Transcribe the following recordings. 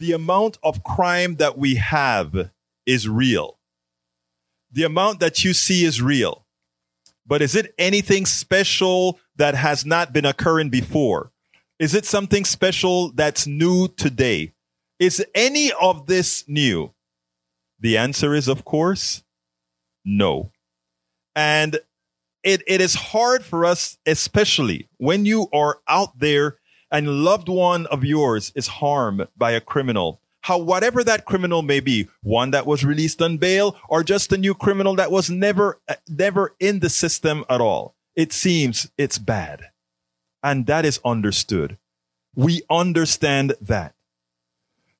the amount of crime that we have is real. The amount that you see is real. But is it anything special that has not been occurring before? Is it something special that's new today? Is any of this new? The answer is, of course, no. And it, it is hard for us, especially when you are out there and loved one of yours is harmed by a criminal. How whatever that criminal may be, one that was released on bail or just a new criminal that was never, uh, never in the system at all. It seems it's bad. And that is understood. We understand that.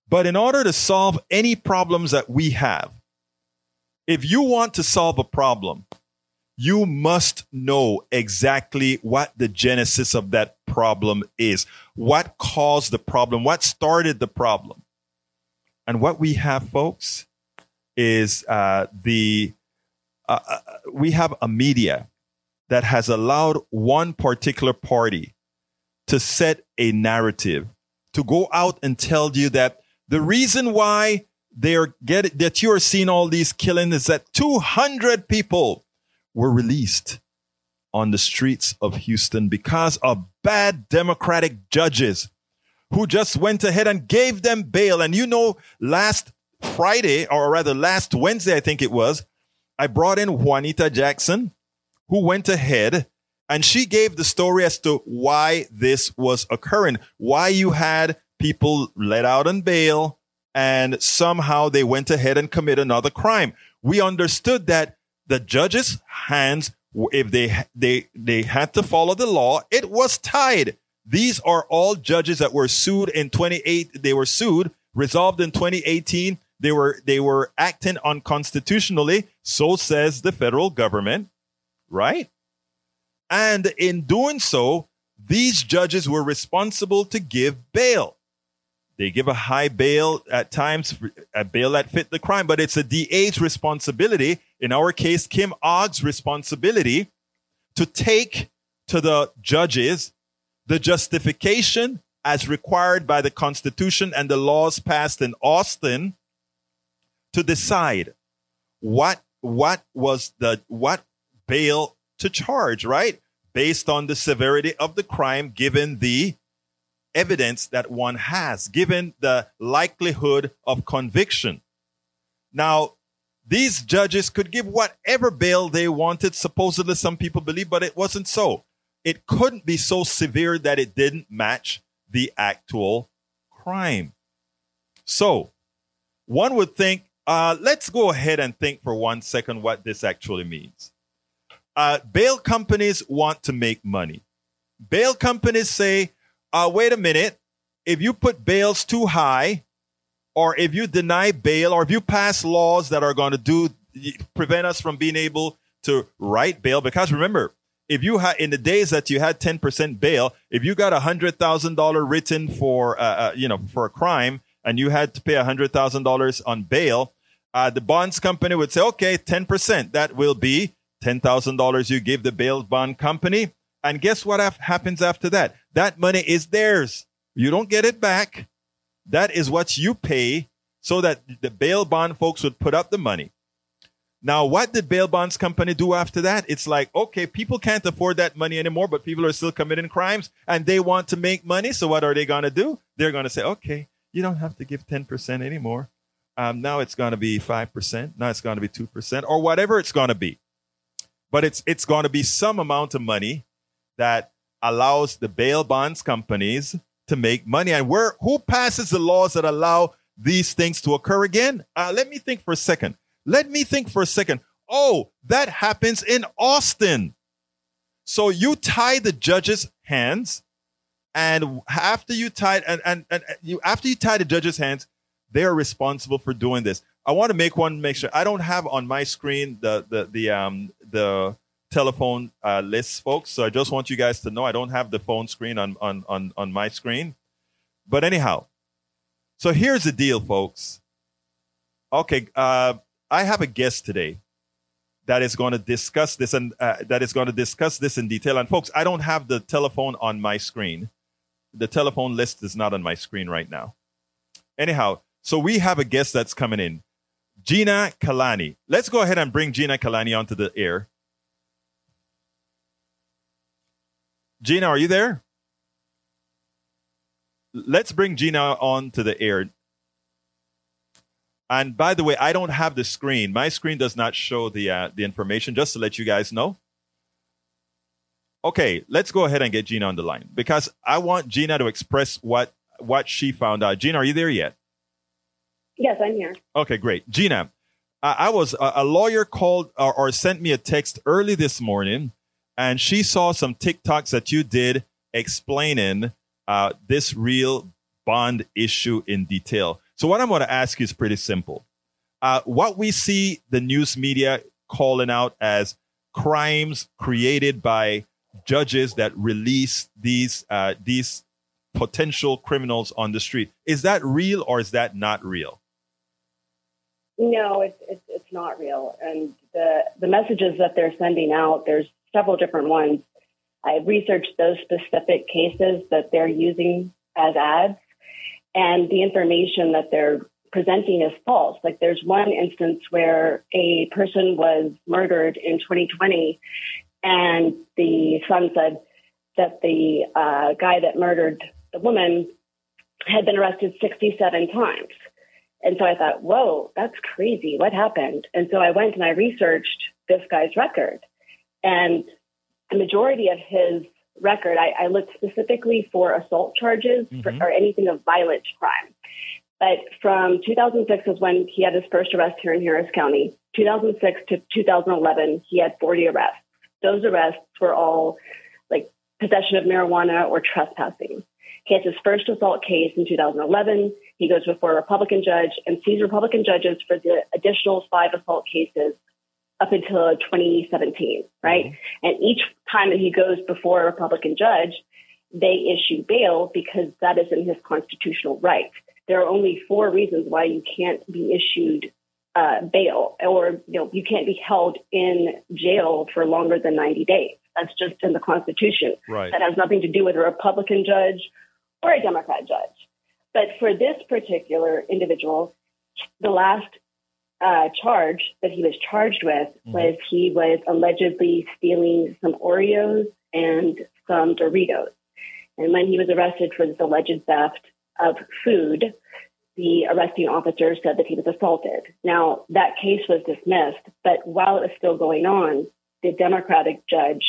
But in order to solve any problems that we have, if you want to solve a problem, you must know exactly what the genesis of that problem is, what caused the problem, what started the problem. And what we have, folks, is uh, the uh, uh we have a media that has allowed one particular party to set a narrative, to go out and tell you that the reason why they're getting that you are seeing all these killings is that 200 people were released on the streets of Houston because of bad Democratic judges who just went ahead and gave them bail. And you know, last Friday, or rather last Wednesday, I think it was, I brought in Juanita Jackson, who went ahead and she gave the story as to why this was occurring, why you had people let out on bail and somehow they went ahead and commit another crime. We understood that the judge's hands, if they, they, they had to follow the law, it was tied. These are all judges that were sued in 28. They were sued, resolved in 2018. They were, they were acting unconstitutionally. So says the federal government, right? And in doing so, these judges were responsible to give bail. They give a high bail at times, a bail that fit the crime, but it's a DA's responsibility. In our case, Kim Ogg's responsibility to take to the judges the justification as required by the Constitution and the laws passed in Austin to decide what what was the what bail to charge, right? Based on the severity of the crime, given the evidence that one has, given the likelihood of conviction. Now, these judges could give whatever bail they wanted, supposedly some people believe, but it wasn't so. It couldn't be so severe that it didn't match the actual crime. So, one would think, uh, let's go ahead and think for one second what this actually means. Uh, bail companies want to make money. Bail companies say, uh, wait a minute, if you put bails too high, or if you deny bail, or if you pass laws that are going to do prevent us from being able to write bail, because remember, if you had in the days that you had 10% bail, if you got a hundred thousand dollar written for, uh, uh, you know, for a crime and you had to pay a hundred thousand dollars on bail, uh, the bonds company would say, okay, 10%, that will be $10,000 you give the bail bond company. And guess what happens after that? That money is theirs. You don't get it back. That is what you pay so that the bail bond folks would put up the money. Now, what did bail bonds company do after that? It's like, okay, people can't afford that money anymore, but people are still committing crimes and they want to make money. So what are they going to do? They're going to say, okay, you don't have to give 10% anymore. Um, now it's going to be 5%. Now it's going to be 2% or whatever it's going to be. But it's, it's going to be some amount of money that allows the bail bonds companies to make money. And where who passes the laws that allow these things to occur again? Uh, let me think for a second. Let me think for a second. Oh, that happens in Austin. So you tie the judge's hands, and after you tie and, and, and you after you tie the judge's hands, they are responsible for doing this. I want to make one make sure I don't have on my screen the the the um the telephone uh, list, folks. So I just want you guys to know I don't have the phone screen on, on, on, on my screen. But anyhow, so here's the deal, folks. Okay, uh, I have a guest today that is going to discuss this and uh, that is going to discuss this in detail. And folks, I don't have the telephone on my screen. The telephone list is not on my screen right now. Anyhow, so we have a guest that's coming in, Gina Calanni. Let's go ahead and bring Gina Calanni onto the air. Gina, are you there? Let's bring Gina on to the air. And by the way, I don't have the screen. My screen does not show the uh, the information. Just to let you guys know. Okay, let's go ahead and get Gina on the line because I want Gina to express what what she found out. Gina, are you there yet? Yes, I'm here. Okay, great. Gina, I, I was a, a, lawyer called or, or sent me a text early this morning, and she saw some TikToks that you did explaining uh, this real bond issue in detail. So, what I'm going to ask you is pretty simple. Uh, what we see the news media calling out as crimes created by judges that release these uh, these potential criminals on the street is that real or is that not real? No, it's it's, it's not real, and the the messages that they're sending out, there's several different ones. I researched those specific cases that they're using as ads, and the information that they're presenting is false. Like there's one instance where a person was murdered in 2020, and the son said that the uh, guy that murdered the woman had been arrested 67 times. And so I thought, whoa, that's crazy. What happened? And so I went and I researched this guy's record. And the majority of his record, I, I looked specifically for assault charges mm-hmm. for, or anything of violent crime. But from 2006 is when he had his first arrest here in Harris County. 2006 to 2011, he had 40 arrests. Those arrests were all like possession of marijuana or trespassing. He has his first assault case in 2011. He goes before a Republican judge and sees Republican judges for the additional five assault cases up until 2017, right? Mm-hmm. And each time that he goes before a Republican judge, they issue bail because that is in his constitutional right. There are only four reasons why you can't be issued uh, bail or you know you can't be held in jail for longer than 90 days. That's just in the Constitution. Right. That has nothing to do with a Republican judge or a Democrat judge. But for this particular individual, the last uh, charge that he was charged with mm-hmm. was he was allegedly stealing some Oreos and some Doritos. And when he was arrested for this alleged theft of food, the arresting officer said that he was assaulted. Now, that case was dismissed, but while it was still going on, the Democratic judge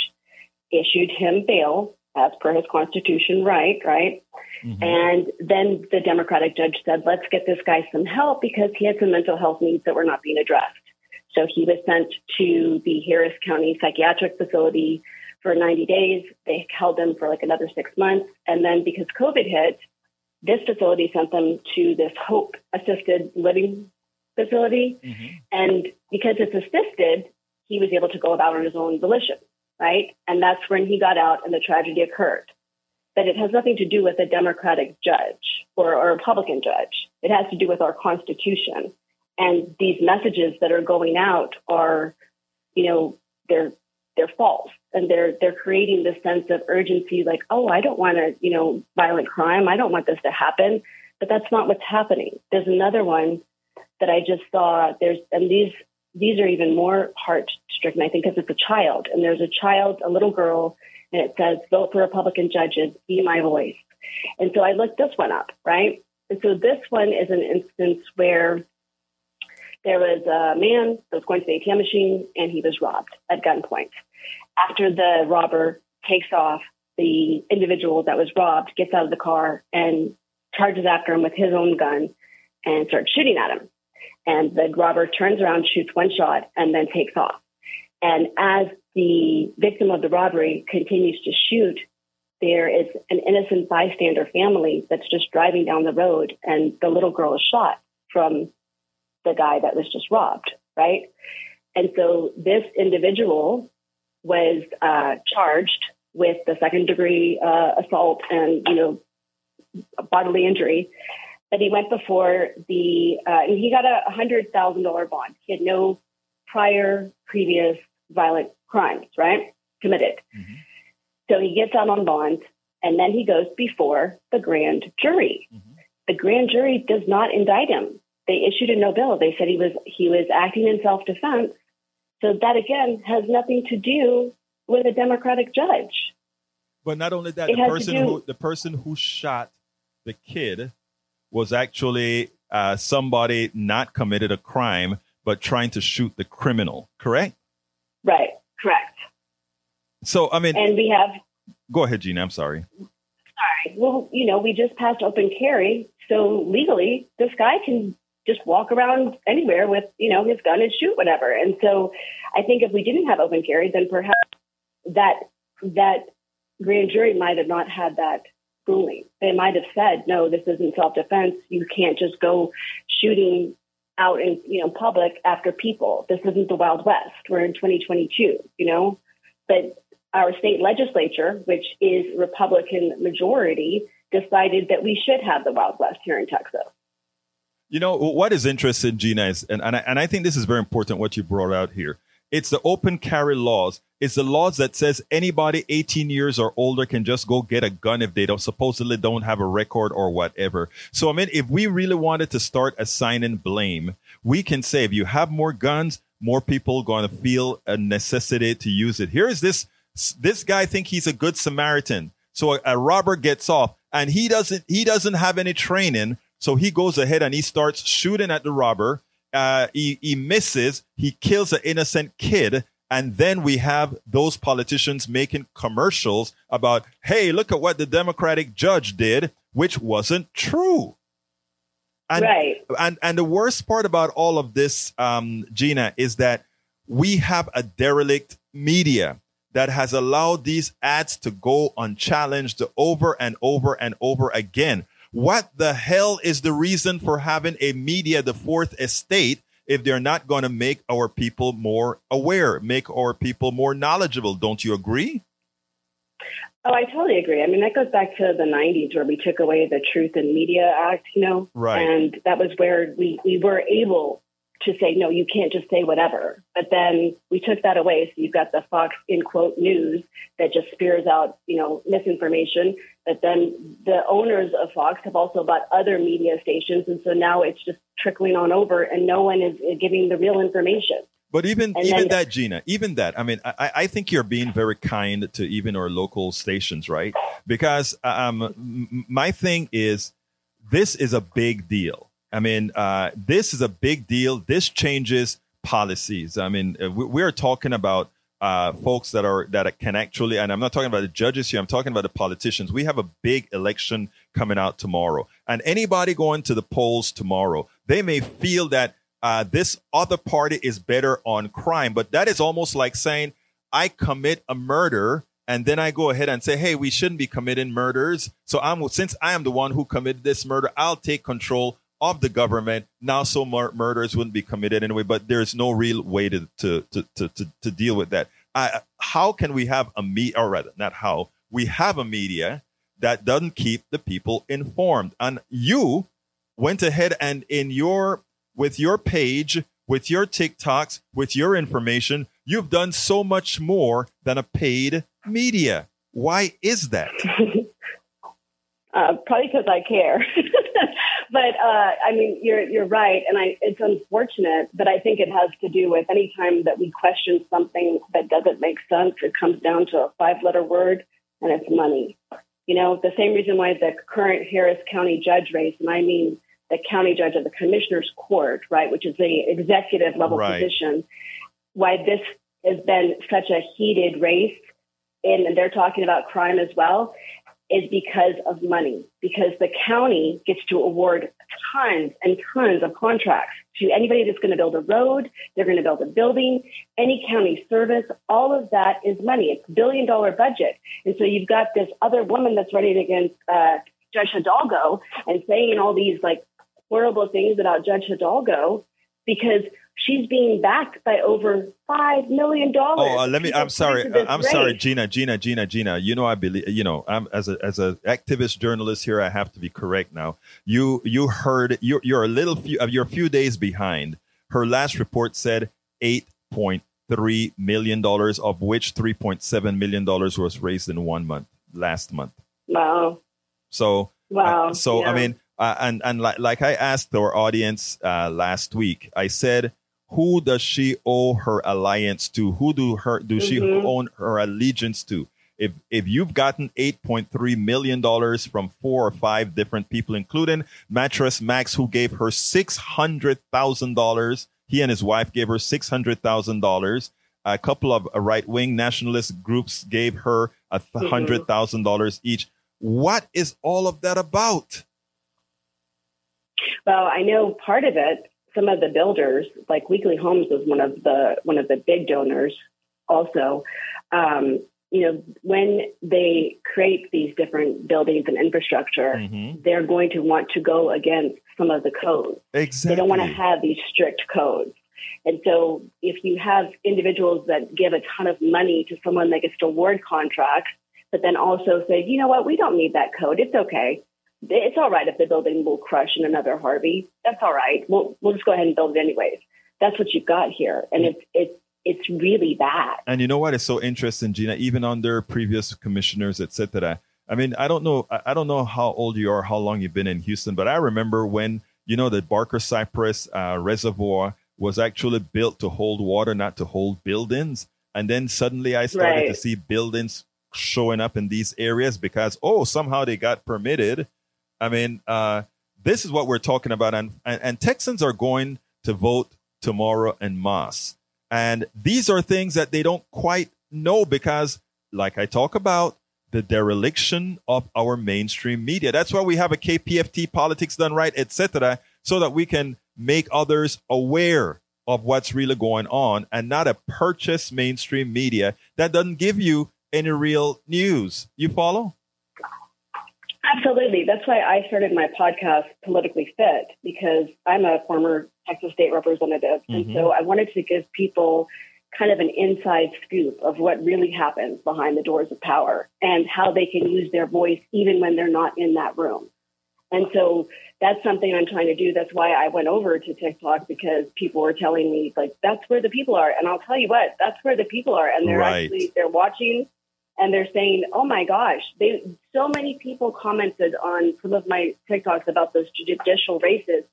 issued him bail as per his constitution right, right? Mm-hmm. And then the Democratic judge said, let's get this guy some help because he had some mental health needs that were not being addressed. So he was sent to the Harris County Psychiatric Facility for 90 days. They held him for like another six months. And then because COVID hit, this facility sent them to this Hope Assisted Living facility. Mm-hmm. And because it's assisted, he was able to go about on his own volition right? And that's when he got out and the tragedy occurred. But it has nothing to do with a Democratic judge or, a Republican judge. It has to do with our Constitution. And these messages that are going out are, you know, they're they're false and they're they're creating this sense of urgency like oh i don't want to you know violent crime i don't want this to happen but that's not what's happening there's another one that i just saw there's and these these are even more heart stricken, I think, because it's a child. And there's a child, a little girl, and it says, vote for Republican judges, be my voice. And so I looked this one up, right? And so this one is an instance where there was a man that was going to the ATM machine and he was robbed at gunpoint. After the robber takes off, the individual that was robbed gets out of the car and charges after him with his own gun and starts shooting at him. And the robber turns around, shoots one shot, and then takes off. And as the victim of the robbery continues to shoot, there is an innocent bystander family that's just driving down the road, and the little girl is shot from the guy that was just robbed, right? And so this individual was uh, charged with the second degree uh, assault and, you know, bodily injury that he went before the, uh, and he got a $100,000 bond. He had no prior previous violent crimes, right? Committed. Mm-hmm. So he gets out on bond and then he goes before the grand jury. Mm-hmm. the grand jury does not indict him. They issued a no bill. They said he was he was acting in self defense. So that again has nothing to do with a Democratic judge. But not only that, It the person do- who the person who shot the kid was actually uh, somebody not committed a crime, but trying to shoot the criminal. Correct. Right. Correct. So I mean, And we have go ahead, Gina. I'm sorry. well, you know, we just passed open carry, so legally this guy can just walk around anywhere with, you know, his gun and shoot whatever. And so I think if we didn't have open carry, then perhaps that that grand jury might have not had that ruling. They might have said, no, this isn't self defense. You can't just go shooting out in you know public after people. This isn't the Wild West. We're in 2022, you know. But our state legislature, which is Republican majority, decided that we should have the Wild West here in Texas. You know what is interesting, Gina, is and and I, and I think this is very important what you brought out here. It's the open carry laws. It's the laws that says anybody 18 years or older can just go get a gun if they don't supposedly don't have a record or whatever. So I mean, if we really wanted to start assigning blame, we can say if you have more guns, more people going to feel a necessity to use it. Here is this this guy think he's a good Samaritan. So a, a robber gets off and he doesn't he doesn't have any training. So he goes ahead and he starts shooting at the robber. Uh, he, he misses. He kills an innocent kid. And then we have those politicians making commercials about, hey, look at what the Democratic judge did, which wasn't true. And, right. and and the worst part about all of this, um, Gina, is that we have a derelict media that has allowed these ads to go unchallenged over and over and over again. What the hell is the reason for having a media, the fourth estate, if they're not going to make our people more aware, make our people more knowledgeable? Don't you agree? Oh, I totally agree. I mean, that goes back to the 90s where we took away the Truth in Media Act, you know? Right. And that was where we, we were able to say, no, you can't just say whatever. But then we took that away. So you've got the Fox, in quote, news that just spears out, you know, misinformation. But then the owners of Fox have also bought other media stations. And so now it's just trickling on over and no one is giving the real information. But even And even then- that, Gina, even that. I mean, I, I think you're being very kind to even our local stations, right? Because um, my thing is, this is a big deal. I mean, uh, this is a big deal. This changes policies. I mean, uh, we, we're talking about uh, folks that are that can actually, and I'm not talking about the judges here. I'm talking about the politicians. We have a big election coming out tomorrow, and anybody going to the polls tomorrow, they may feel that uh, this other party is better on crime, but that is almost like saying I commit a murder and then I go ahead and say, "Hey, we shouldn't be committing murders." So I'm since I am the one who committed this murder, I'll take control of the government. Now, so mur- murders wouldn't be committed anyway. But there's no real way to to to to, to, deal with that. I, how can we have a media, or rather, not how we have a media that doesn't keep the people informed? And you went ahead and in your with your page, with your TikToks, with your information, you've done so much more than a paid media. Why is that? uh, probably because I care. but uh, I mean, you're you're right, and I it's unfortunate, but I think it has to do with any time that we question something that doesn't make sense. It comes down to a five letter word, and it's money. You know, the same reason why the current Harris County judge race, and I mean the county judge of the commissioner's court, right, which is the executive level Right. position, why this has been such a heated race, and they're talking about crime as well is because of money, because the county gets to award tons and tons of contracts to anybody that's going to build a road, they're going to build a building, any county service, all of that is money. It's a billion dollar budget. And so you've got this other woman that's running against uh, Judge Hidalgo and saying all these like horrible things about Judge Hidalgo because she's being backed by over $5 million. Oh, uh, let me. People I'm sorry. point to uh, this I'm sorry. Gina. Gina. Gina. Gina. You know, I believe. You know, I'm as a as a activist journalist here. I have to be correct now. You you heard. You're you're a little few. uh, You're a few days behind. Her last report said eight point three million dollars, of which three point seven million dollars was raised in one month last month. Wow. So Wow. uh, so I mean, Uh, and and like, like I asked our audience uh, last week, I said, who does she owe her alliance to? Who do her do mm-hmm. she own her allegiance to? If if you've gotten eight point three million dollars from four or five different people, including Mattress Mack, who gave her six hundred thousand dollars, he and his wife gave her six hundred thousand dollars. A couple of right wing nationalist groups gave her a mm-hmm. hundred thousand dollars each. What is all of that about? Well, I know part of it some of the builders, like Weekley Homes was one of the one of the big donors also. Um, you know, when they create these different buildings and infrastructure, mm-hmm. they're going to want to go against some of the codes. Exactly. They don't want to have these strict codes. And so if you have individuals that give a ton of money to someone that gets to award contracts, but then also say, you know what, we don't need that code. It's okay it's all right if the building will crush in another Harvey. That's all right. We'll we'll just go ahead and build it anyways. That's what you've got here, and it's it's it's really bad. And you know what is so interesting, Gina? Even under previous commissioners, etc. I mean, I don't know. I don't know how old you are, how long you've been in Houston, but I remember when you know the Barker Cypress uh, Reservoir was actually built to hold water, not to hold buildings. And then suddenly I started right. to see buildings showing up in these areas because oh somehow they got permitted I mean, uh, this is what we're talking about, and, and, and Texans are going to vote tomorrow en masse, and these are things that they don't quite know because, like I talk about, the dereliction of our mainstream media. That's why we have a KPFT politics done right, etc., so that we can make others aware of what's really going on and not a purchase mainstream media that doesn't give you any real news. You follow? Absolutely. That's why I started my podcast, Politically Fit, because I'm a former Texas state representative. Mm-hmm. And so I wanted to give people kind of an inside scoop of what really happens behind the doors of power and how they can use their voice even when they're not in that room. And so that's something I'm trying to do. That's why I went over to TikTok because people were telling me like that's where the people are. And I'll tell you what, that's where the people are. And they're right. actually they're watching and they're saying, "Oh my gosh!" They so many people commented on some of my TikToks about those judicial races,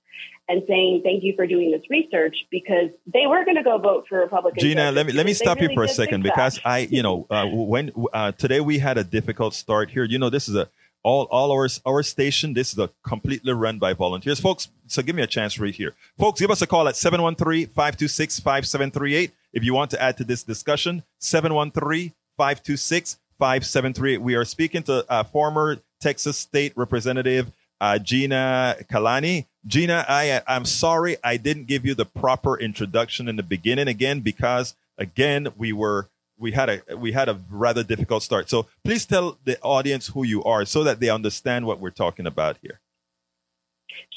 and saying, "Thank you for doing this research," because they were going to go vote for Republicans. Gina, let me let me stop really you for a second because I, you know, uh, when uh, today we had a difficult start here. You know, this is a all all our our station. This is a completely run by volunteers, folks. So give me a chance right here, folks. Give us a call at 713-526-5738 if you want to add to this discussion. 713 526 5738. We are speaking to uh, former Texas State Representative uh, Gina Calanni. Gina, I, I'm sorry I didn't give you the proper introduction in the beginning again because again we were we had a we had a rather difficult start. So please tell the audience who you are so that they understand what we're talking about here.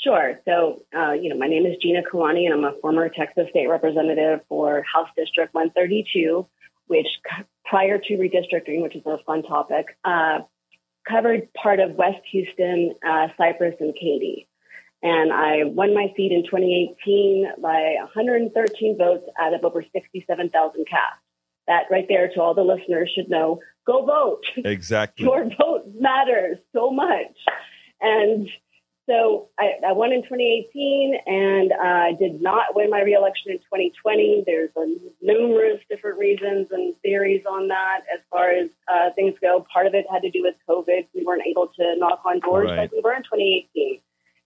Sure. So, uh, you know, my name is Gina Calanni, and I'm a former Texas State Representative for House District 132 which prior to redistricting, which is a fun topic, uh, covered part of West Houston, uh, Cypress, and Katy. And I won my seat in 2018 by 113 votes out of over 67,000 cast. That right there to all the listeners should know go vote. Exactly. Your vote matters so much. And so I, I, won in 2018 and I uh, did not win my reelection in 2020. There's a numerous different reasons and theories on that as far as uh, things go. Part of it had to do with COVID. We weren't able to knock on doors right. like we were in 2018.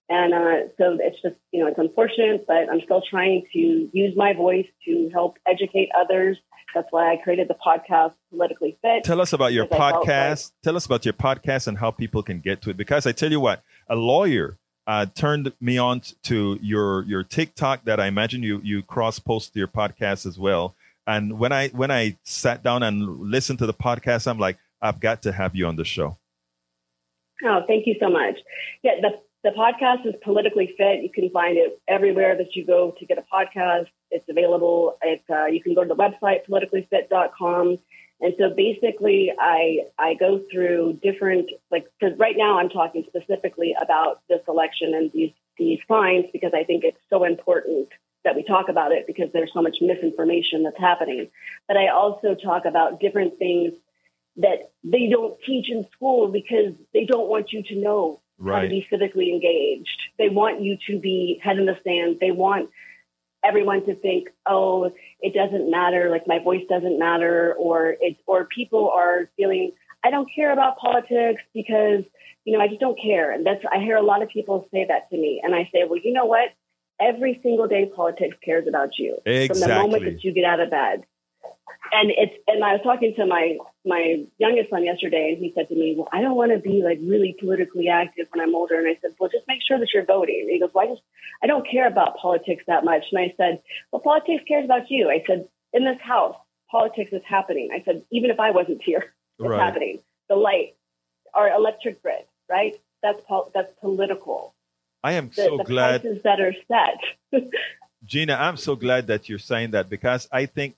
And uh, so it's just, you know, it's unfortunate, but I'm still trying to use my voice to help educate others. That's why I created the podcast Politically Fit. Tell us about your podcast. Like, tell us about your podcast and how people can get to it. Because I tell you what, a lawyer uh, turned me on to your your TikTok that I imagine you you cross post your podcast as well. And when I when I sat down and listened to the podcast, I'm like, I've got to have you on the show. Oh, thank you so much. Yeah, the the podcast is politically fit. You can find it everywhere that you go to get a podcast. It's available. It's, uh, you can go to the website politicallyfit.com and so basically, I I go through different like because right now I'm talking specifically about this election and these these fines because I think it's so important that we talk about it because there's so much misinformation that's happening. But I also talk about different things that they don't teach in school because they don't want you to know how to be civically engaged. They want you to be head in the sand. They want everyone to think, oh, it doesn't matter, like my voice doesn't matter, or it's or people are feeling I don't care about politics because you know I just don't care. And that's I hear a lot of people say that to me, and I say, well, you know what? Every single day, politics cares about you exactly. from the moment that you get out of bed and it's and I was talking to my my youngest son yesterday, and he said to me, "Well, I don't want to be like really politically active when I'm older." And I said, "Well, just make sure that you're voting." And he goes, "Well, I just I don't care about politics that much." And I said, "Well, politics cares about you." I said, "In this house, politics is happening." I said, "Even if I wasn't here, it's right. happening. The light, our electric grid, right? That's pol- that's political." I am the, so the glad prices that are set. Gina, I'm so glad that you're saying that because I think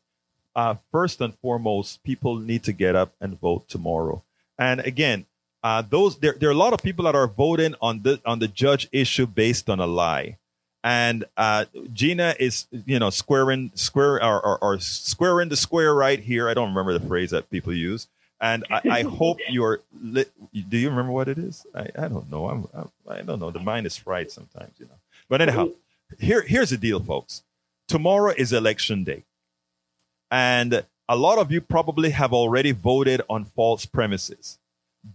uh, first and foremost, people need to get up and vote tomorrow. And again, uh, those there, there are a lot of people that are voting on the on the judge issue based on a lie. And uh, Gina is, you know, squaring square or, or, or squaring the square right here. I don't remember the phrase that people use. And I, I hope you're. Lit. Do you remember what it is? I, I don't know. I'm, I'm I don't know. The mind is fried sometimes, you know. But anyhow, here here's the deal, folks. Tomorrow is election day. And a lot of you probably have already voted on false premises.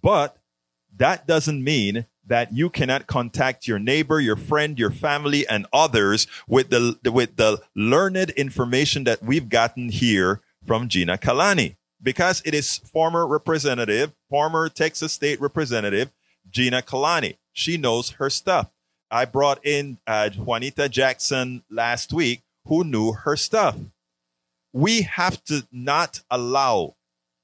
But that doesn't mean that you cannot contact your neighbor, your friend, your family, and others with the, with the learned information that we've gotten here from Gina Calanni. Because it is former representative, former Texas state representative, Gina Calanni. She knows her stuff. I brought in uh, Juanita Jackson last week who knew her stuff we have to not allow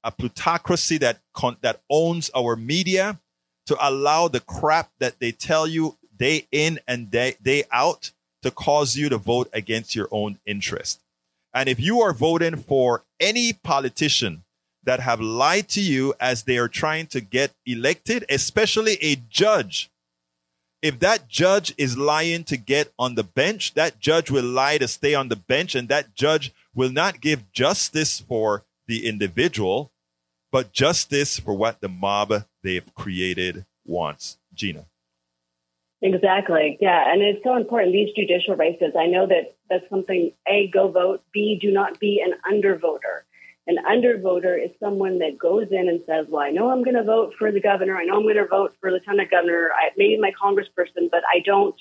a plutocracy that con- that owns our media to allow the crap that they tell you day in and day, day out to cause you to vote against your own interest. And if you are voting for any politician that have lied to you as they are trying to get elected, especially a judge, if that judge is lying to get on the bench, that judge will lie to stay on the bench, and that judge will not give justice for the individual, but justice for what the mob they've created wants. Gina. Exactly. Yeah. And it's so important, these judicial races. I know that that's something A, go vote, B, do not be an undervoter. An undervoter is someone that goes in and says, Well, I know I'm going to vote for the governor. I know I'm going to vote for lieutenant governor, I, maybe my congressperson, but I don't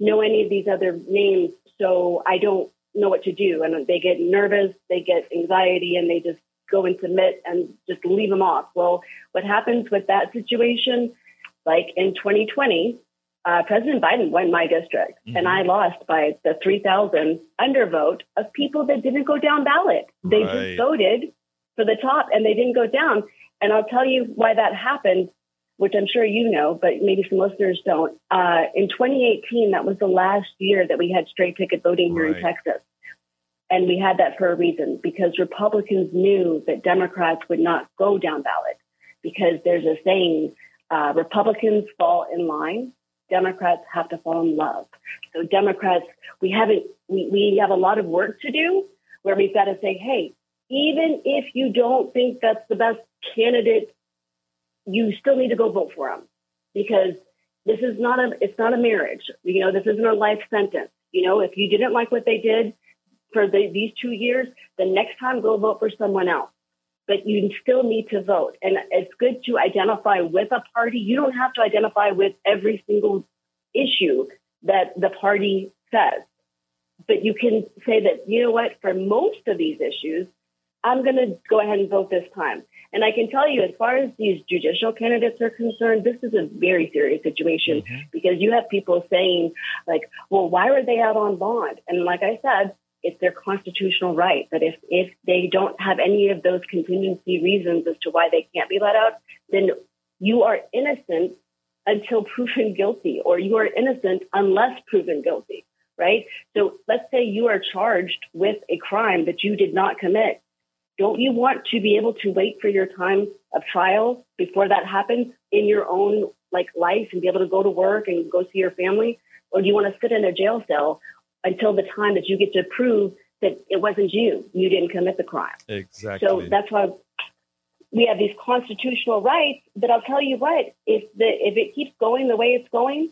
know any of these other names. So I don't know what to do. And they get nervous, they get anxiety, and they just go and submit and just leave them off. Well, what happens with that situation? Like in 2020, uh, President Biden won my district, mm-hmm. and I lost by the 3,000 undervote of people that didn't go down ballot. They right. just voted for the top, and they didn't go down. And I'll tell you why that happened which I'm sure you know, but maybe some listeners don't. Uh, in 2018, that was the last year that we had straight ticket voting here right. in Texas. And we had that for a reason because Republicans knew that Democrats would not go down ballot because there's a saying uh, Republicans fall in line, Democrats have to fall in love. So Democrats, we haven't, we, we have a lot of work to do where we've got to say, hey, even if you don't think that's the best candidate you still need to go vote for them because this is not a it's not a marriage. You know, this isn't a life sentence. You know, if you didn't like what they did for the, these two years, the next time go vote for someone else. But you still need to vote, and it's good to identify with a party. You don't have to identify with every single issue that the party says, but you can say that you know what for most of these issues, I'm going to go ahead and vote this time. And I can tell you, as far as these judicial candidates are concerned, this is a very serious situation mm-hmm. because you have people saying, like, well, why were they out on bond? And like I said, it's their constitutional right that if, if they don't have any of those contingency reasons as to why they can't be let out, then you are innocent until proven guilty, or you are innocent unless proven guilty, right? So let's say you are charged with a crime that you did not commit don't you want to be able to wait for your time of trial before that happens in your own like life and be able to go to work and go see your family? Or do you want to sit in a jail cell until the time that you get to prove that it wasn't you, you didn't commit the crime? Exactly. So that's why we have these constitutional rights. But I'll tell you what, if the if it keeps going the way it's going,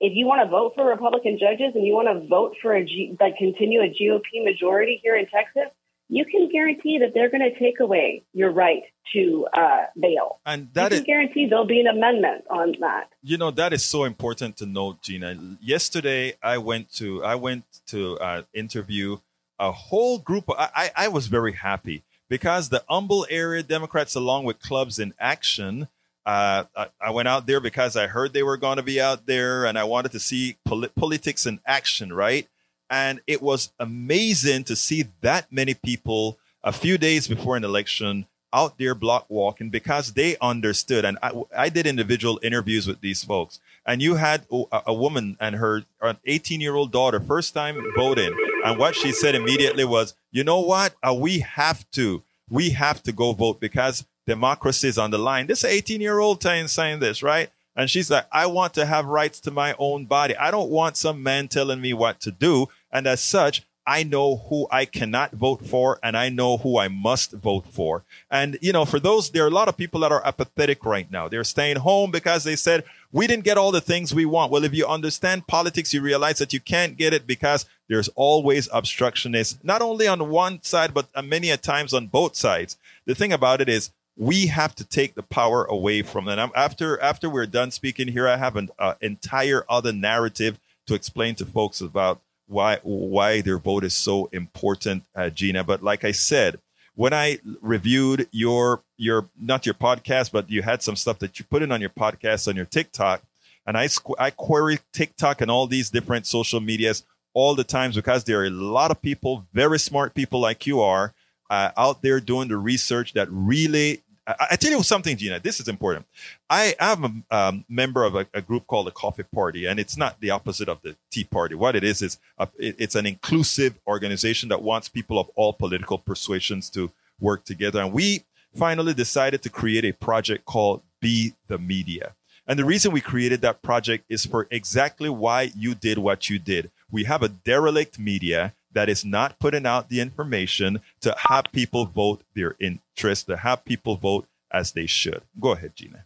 if you want to vote for Republican judges and you want to vote for a G, like continue a GOP majority here in Texas, you can guarantee that they're going to take away your right to uh, bail. And that you is, can guarantee there'll be an amendment on that. you know, that is so important to note, Gina. Yesterday, I went to I went to uh, interview a whole group. Of, I I was very happy because the Humble area Democrats, along with Clubs in Action. Uh, I, I went out there because I heard they were going to be out there, and I wanted to see poli- politics in action, right? And it was amazing to see that many people a few days before an election out there block walking because they understood. And I, I did individual interviews with these folks. And you had a, a woman and her 18 year old daughter, first time voting. And what she said immediately was, you know what? Uh, we have to, we have to go vote because democracy is on the line. This 18 year old saying this, right? And she's like, I want to have rights to my own body. I don't want some man telling me what to do. And as such, I know who I cannot vote for and I know who I must vote for. And, you know, for those, there are a lot of people that are apathetic right now. They're staying home because they said, we didn't get all the things we want. Well, if you understand politics, you realize that you can't get it because there's always obstructionists, not only on one side, but many a times on both sides. The thing about it is we have to take the power away from them. After, after we're done speaking here, I have an uh, entire other narrative to explain to folks about why why their vote is so important, uh, Gina. But like I said, when I reviewed your your not your podcast, but you had some stuff that you put in on your podcast on your TikTok, and I squ- I query TikTok and all these different social medias all the times because there are a lot of people, very smart people like you are, uh, out there doing the research that really I, I tell you something, Gina. This is important. I am a um, member of a, a, group called the Coffee Party, and it's not the opposite of the Tea Party. What it is is a, it, it's an inclusive organization that wants people of all political persuasions to work together. And we finally decided to create a project called Be the Media. And the reason we created that project is for exactly why you did what you did. We have a derelict media that is not putting out the information to have people vote their interest, to have people vote as they should. Go ahead, Gina.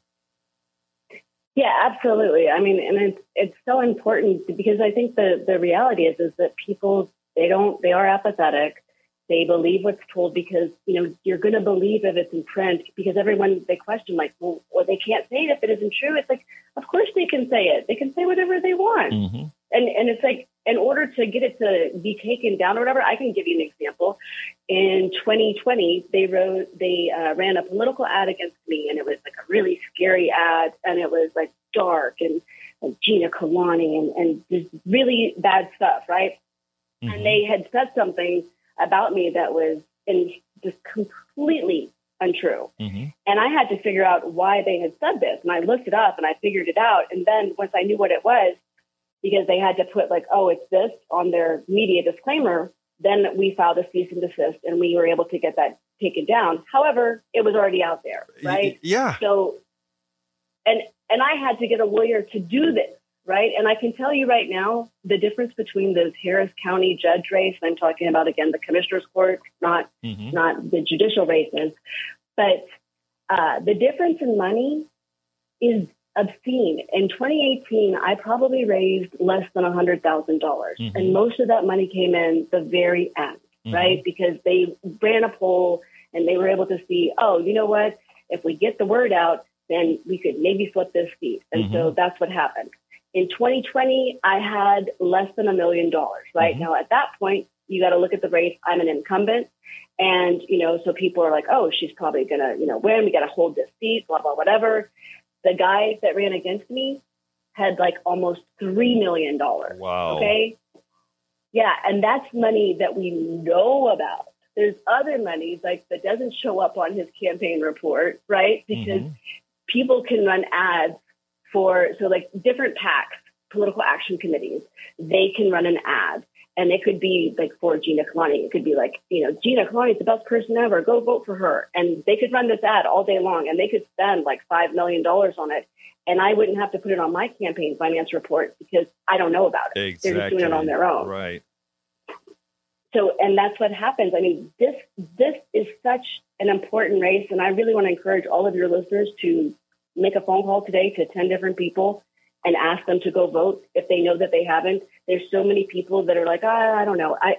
Yeah, absolutely. I mean, and it's it's so important because I think the the reality is is that people they don't they are apathetic. They believe what's told because you know you're going to believe if it's in print because everyone they question like well, well they can't say it if it isn't true. It's like of course they can say it. They can say whatever they want. Mm-hmm. And and it's like in order to get it to be taken down or whatever, I can give you an example. In 2020, they wrote, they uh, ran a political ad against me, and it was like a really scary ad, and it was like dark and, and Gina Calanni and, and just really bad stuff, right? Mm-hmm. And they had said something about me that was in just completely untrue. Mm-hmm. And I had to figure out why they had said this. And I looked it up and I figured it out. And then once I knew what it was, because they had to put like, oh, it's this on their media disclaimer. Then we filed a cease and desist, and we were able to get that taken down. However, it was already out there, right? Yeah. So, and and I had to get a lawyer to do this, right? And I can tell you right now, the difference between those Harris County judge race, I'm talking about again the commissioner's court, not mm-hmm. not the judicial races, but uh, the difference in money is obscene. In 2018, I probably raised less than $100,000. Mm-hmm. And most of that money came in the very end, mm-hmm. right? Because they ran a poll and they were able to see, oh, you know what? If we get the word out, then we could maybe flip this seat. And mm-hmm. so that's what happened. In 2020, I had less than a million dollars, right? Mm-hmm. Now, at that point, you got to look at the race. I'm an incumbent. And, you know, so people are like, oh, she's probably going to, you know, win. We got to hold this seat, blah, blah, whatever the guy that ran against me had like almost $3 million. Wow. Okay. Yeah. And that's money that we know about. There's other money like that doesn't show up on his campaign report, right? Because mm-hmm. people can run ads for, so like different PACs, political action committees, they can run an ad and it could be like for Gina Calanni. It could be like, you know, Gina Calanni is the best person ever. Go vote for her. And they could run this ad all day long and they could spend like $5 million on it. And I wouldn't have to put it on my campaign finance report because I don't know about it. Exactly. They're just doing it on their own. Right. so, and that's what happens. I mean, this this is such an important race, and I really want to encourage all of your listeners to make a phone call today to ten different people and ask them to go vote if they know that they haven't. There's so many people that are like, ah, I don't know. I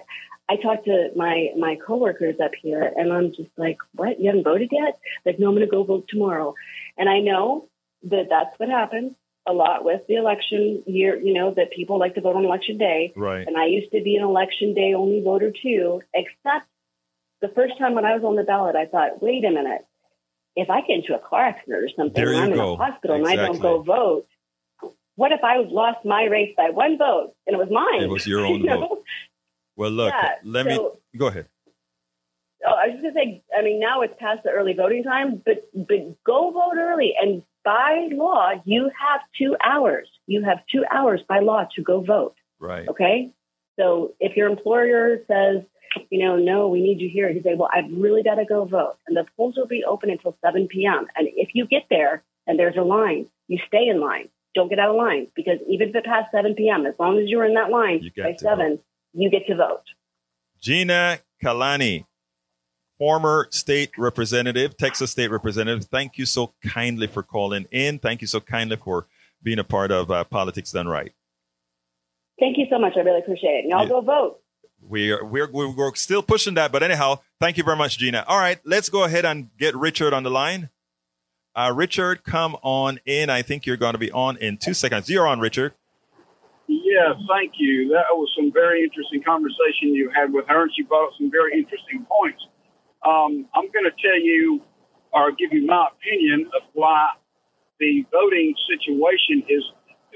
I talked to my my coworkers up here, and I'm just like, what? You haven't voted yet? Like, no, I'm going to go vote tomorrow. And I know that that's what happens a lot with the election year. You know that people like to vote on election day, Right. and I used to be an election day only voter too. Except the first time when I was on the ballot, I thought, wait a minute, if I get into a car accident or something, and I'm go. in a hospital and I don't go vote. What if I lost my race by one vote and it was mine? It was your own You know? vote. Well, look, Yeah, let so- me go ahead. Oh, I was just gonna say. I mean, now it's past the early voting time, but but go vote early. And by law, you have two hours. You have two hours by law to go vote. Right. Okay. So if your employer says, you know, no, we need you here, you say, well, I've really got to go vote, and the polls will be open until 7 p.m. And if you get there and there's a line, you stay in line. Don't get out of line because even if it passed 7 p.m., as long as you're in that line by to seven, you get to vote. Gina Calanni, former state representative, Texas state representative. Thank you so kindly for calling in. Thank you so kindly for being a part of uh, Politics Done Right. Thank you so much. I really appreciate it. And y'all Yeah. go vote. We're, we're, we're still pushing that. But anyhow, thank you very much, Gina. All right, let's go ahead and get Richard on the line. Uh, Richard, come on in. I think you're going to be on in two seconds. You're on, Richard. Yeah, thank you. That was some very interesting conversation you had with her, and she brought up some very interesting points. Um, I'm going to tell you or give you my opinion of why the voting situation is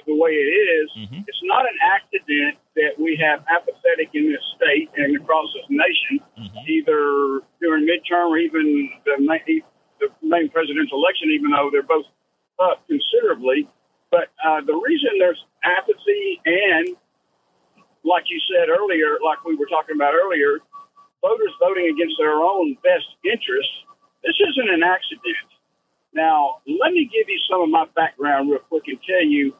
the way it is. Mhm. It's not an accident that we have apathetic in this state and across this nation, Mhm. either during midterm or even the the main presidential election, even though they're both up considerably. But uh, the reason there's apathy and, like you said earlier, like we were talking about earlier, voters voting against their own best interests, this isn't an accident. Now, let me give you some of my background real quick and tell you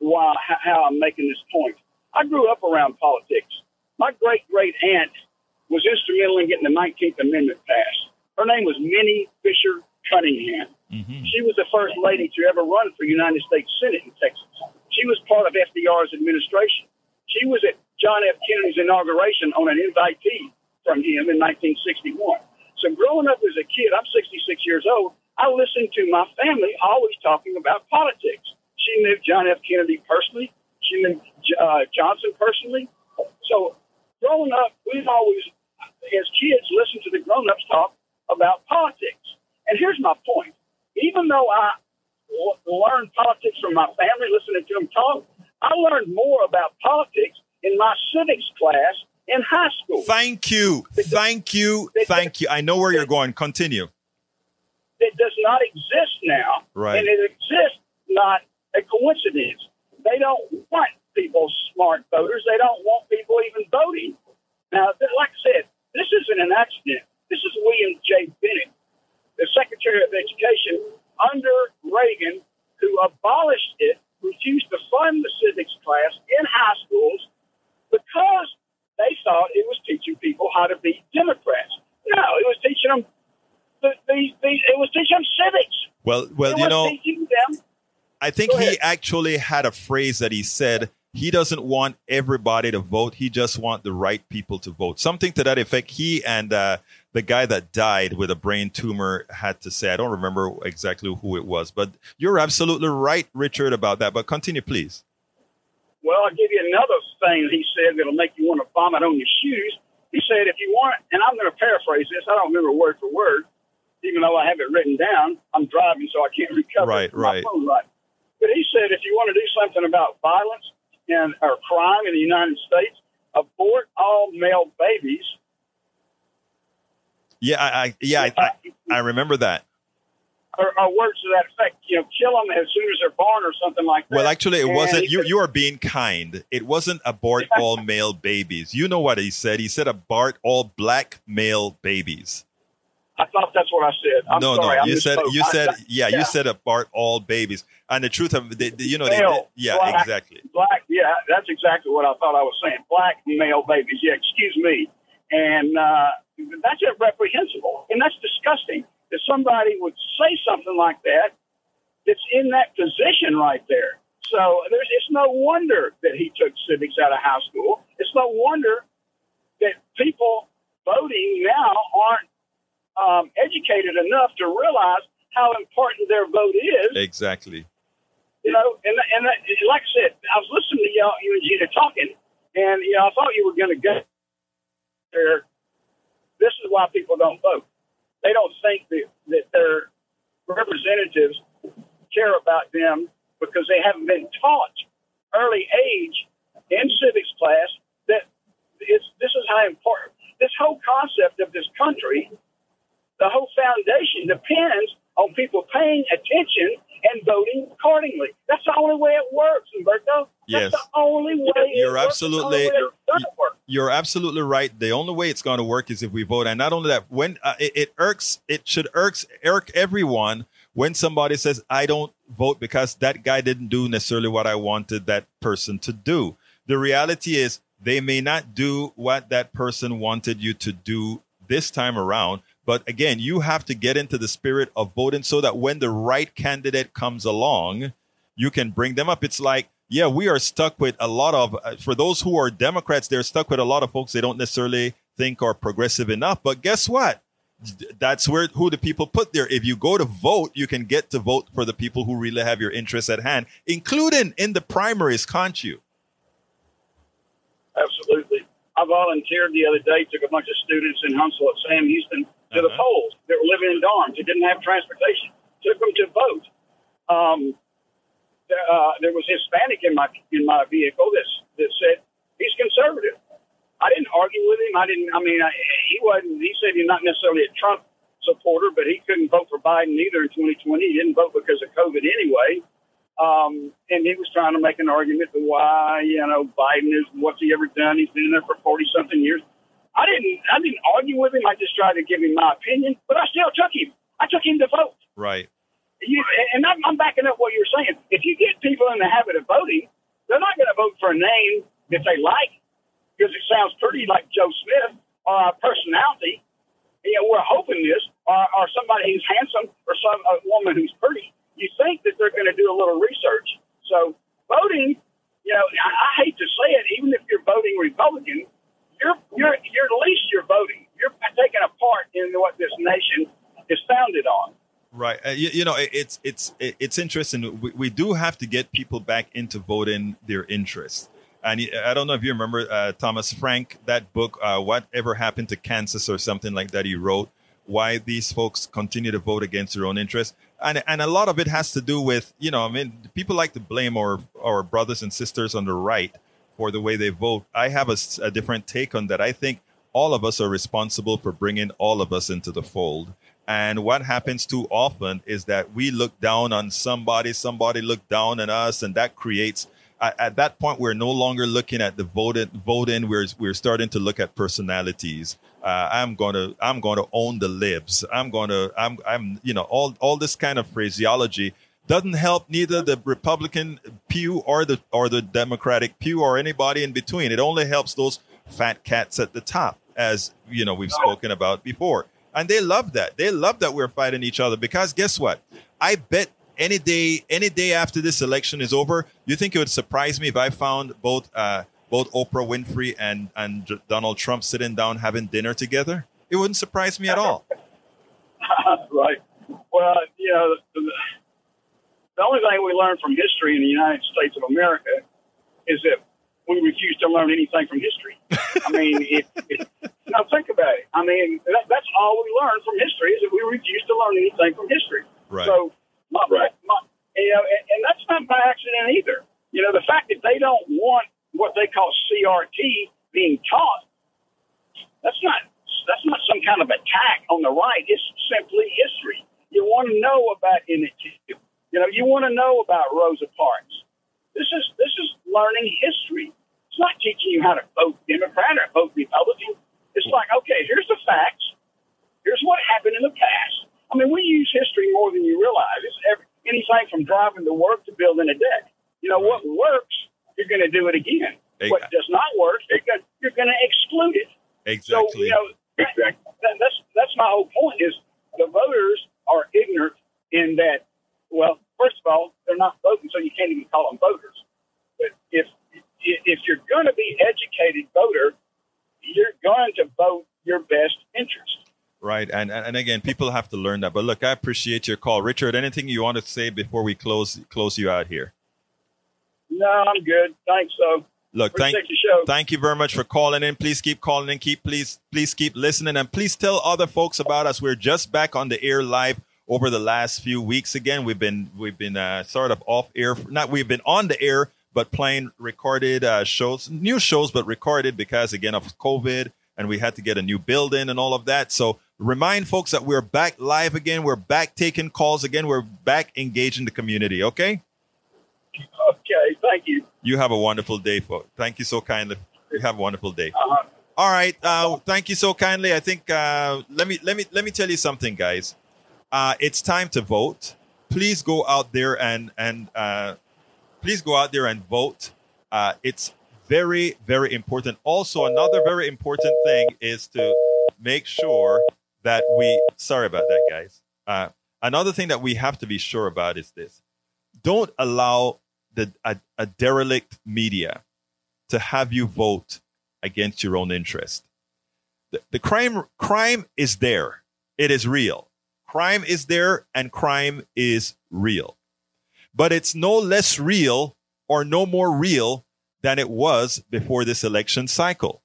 why how- I'm making this point. I grew up around politics. My great great aunt was instrumental in getting the 19th Amendment passed. Her name was Minnie Fisher Cunningham. Mhm. She was the first lady to ever run for United States Senate in Texas. She was part of FDR's administration. She was at John F. Kennedy's inauguration on an invitee from him in 1961. So growing up as a kid, I'm 66 years old. I listened to my family always talking about politics. She knew John F. Kennedy personally. She knew uh, Johnson personally. So growing up, we've always, as kids, listened to the grown-ups talk about politics. And here's my point. Even though I learned politics from my family, listening to them talk, I learned more about politics in my civics class in high school. Thank you. Thank you. Thank you. I know where you're going. Continue. It does not exist now. Right. And it exists not a coincidence. They don't want people smart voters. They don't want people even voting. Now, like I said, this isn't an accident. This is William J. Bennett, the Secretary of Education under Reagan, who abolished it, refused to fund the civics class in high schools because they thought it was teaching people how to be Democrats. No, it was teaching them the, the, the, it was teaching them civics. Well, well, it you know, teaching them. I think he actually had a phrase that he said he doesn't want everybody to vote. He just want the right people to vote. Something to that effect. He and uh, the guy that died with a brain tumor had to say. I don't remember exactly who it was, but you're absolutely right, Richard, about that. But continue, please. Well, I'll give you another thing he said that'll make you want to vomit on your shoes. He said, if you want, and I'm going to paraphrase this, I don't remember word for word, even though I have it written down. I'm driving, so I can't recover Right, it my right. phone right. But he said, if you want to do something about violence and or crime in the United States, abort all male babies. Yeah, I, I yeah, I, I, I remember that. or, or words to that effect. You know, kill them as soon as they're born, or something like that. Well, actually, it And wasn't. You said- you are being kind. It wasn't abort all male babies. You know what he said? He said abort all black male babies. I thought that's what I said. I'm no, sorry, no. You said you I- said I- yeah, You said abort all babies. And the truth of the, the- you know, they, Male, yeah, black. exactly. black. Yeah, that's exactly what I thought I was saying. Black male babies. Yeah, excuse me. And uh, that's reprehensible. And that's disgusting that somebody would say something like that that's in that position right there. So there's, it's no wonder that he took civics out of high school. It's no wonder that people voting now aren't um, educated enough to realize how important their vote is. Exactly. You know, and and like I said, I was listening to y'all, you and Gina talking, and you know, I thought you were going to go there. This is why people don't vote. They don't think that that their representatives care about them because they haven't been taught early age in civics class that it's, this is how important this whole concept of this country, the whole foundation depends on people paying attention and voting accordingly. That's the only way it works, Umberto. That's yes. the only way you're absolutely you're absolutely right. The only way it's going to work is if we vote, and not only that, when uh, it, it irks, it should irks irk everyone when somebody says, I don't vote because that guy didn't do necessarily what I wanted that person to do. The reality is they may not do what that person wanted you to do this time around. But again, you have to get into the spirit of voting so that when the right candidate comes along, you can bring them up. It's like, yeah, we are stuck with a lot of, uh, for those who are Democrats, they're stuck with a lot of folks they don't necessarily think are progressive enough. But guess what? that's where who the people put there. If you go to vote, you can get to vote for the people who really have your interests at hand, including in the primaries, can't you? Absolutely. I volunteered the other day, took a bunch of students in Huntsville at Sam Houston to uh-huh. the polls that were living in dorms that didn't have transportation. Took them to vote. Um, there, uh, there was Hispanic in my in my vehicle that that said he's conservative. I didn't argue with him. I didn't. I mean, I, he wasn't. He said he's not necessarily a Trump supporter, but he couldn't vote for Biden either in 2020. He didn't vote because of COVID anyway. Um, and he was trying to make an argument to why you know Biden is what's he ever done? He's been there for 40 something years. I didn't. I didn't argue with him. I just tried to give him my opinion, but I still took him. I took him to vote. Right. You, and I'm, I'm backing up what you're saying. If you get people in the habit of voting, they're not going to vote for a name that they like because it sounds pretty like Joe Smith or our personality. You know, we're hoping this, or, or somebody who's handsome, or some a woman who's pretty. You think that they're going to do a little research. So voting, you know, I, I hate to say it, even if you're voting Republican, you're you're you're at least you're voting. You're taking a part in what this nation is founded on. Right. Uh, you, you, know, it's it's it's interesting. We, we do have to get people back into voting their interests. And I don't know if you remember uh, Thomas Frank, that book, uh, Whatever Happened to Kansas or something like that, he wrote, why these folks continue to vote against their own interests. And, and a lot of it has to do with, you know, I mean, people like to blame our, our brothers and sisters on the right for the way they vote. I have a, a different take on that. I think all of us are responsible for bringing all of us into the fold. And what happens too often is that we look down on somebody, somebody look down on us, and that creates at that point we're no longer looking at the vote voting. we're we're starting to look at personalities uh, i'm to i'm to own the libs i'm to i'm i'm you know all all this kind of phraseology doesn't help neither the republican pew or the or the democratic pew or anybody in between it only helps those fat cats at the top as you know we've spoken about before and they love that they love that we're fighting each other because guess what i bet any day, any day after this election is over, you think it would surprise me if I found both uh, both Oprah Winfrey and and Donald Trump sitting down having dinner together? It wouldn't surprise me at all. right. Well, know, the, only thing we learn from history in the United States of America is that we refuse to learn anything from history. I mean, it, it, now think about it. I mean, that, that's all we learn from history is that we refuse to learn anything from history. Right. So my, right. my, you know, and, and that's not by accident either. You know, the fact that they don't want what they call CRT being taught, that's not that's not some kind of attack on the right. It's simply history. You want to know about initiative. You know, you want to know about Rosa Parks. This is this is learning history. It's not teaching you how to vote Democrat or vote Republican. It's like, okay, here's the facts. Here's what happened in the past. I mean, we use history more than you realize. It's every, anything from driving to work to building a deck. You know, what works, you're going to do it again. What does not work, you're going, you're going to exclude it. Exactly. So you know, that, that's that's my whole point. Is the voters are ignorant in that. Well, first of all, they're not voting, so you can't even call them voters. But if if you're going to be educated voter, you're going to vote your best interest. Right, and and again, people have to learn that. But look, I appreciate your call, Richard. Anything you want to say before we close close you out here? No, I'm good. Thanks. So look, thank show. thank you very much for calling in. Please keep calling in. Keep please please keep listening, and please tell other folks about us. We're just back on the air live over the last few weeks. Again, we've been we've been uh, sort of off air. Not we've been on the air, but playing recorded uh, shows, new shows, but recorded because again of COVID, and we had to get a new building and all of that. So remind folks that we're back live again. We're back taking calls again. We're back engaging the community. Okay. Okay. Thank you. You have a wonderful day, folks. Thank you so kindly. You have a wonderful day. Uh-huh. All right. Uh, thank you so kindly. I think uh, let me let me let me tell you something, guys. Uh, it's time to vote. Please go out there and and uh, please go out there and vote. Uh, it's very very important. Also, another very important thing is to make sure that we sorry about that guys uh, another thing that we have to be sure about is this don't allow the a, a derelict media to have you vote against your own interest the, the crime crime is there it is real crime is there and crime is real but it's no less real or no more real than it was before this election cycle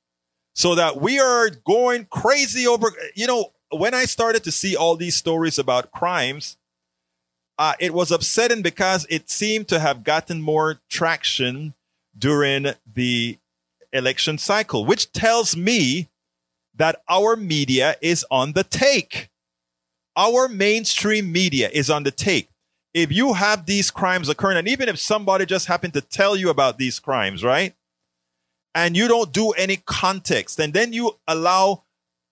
so that we are going crazy over you know when I started to see all these stories about crimes, uh, it was upsetting because it seemed to have gotten more traction during the election cycle, which tells me that our media is on the take. Our mainstream media is on the take. If you have these crimes occurring, and even if somebody just happened to tell you about these crimes, right? And you don't do any context, and then you allow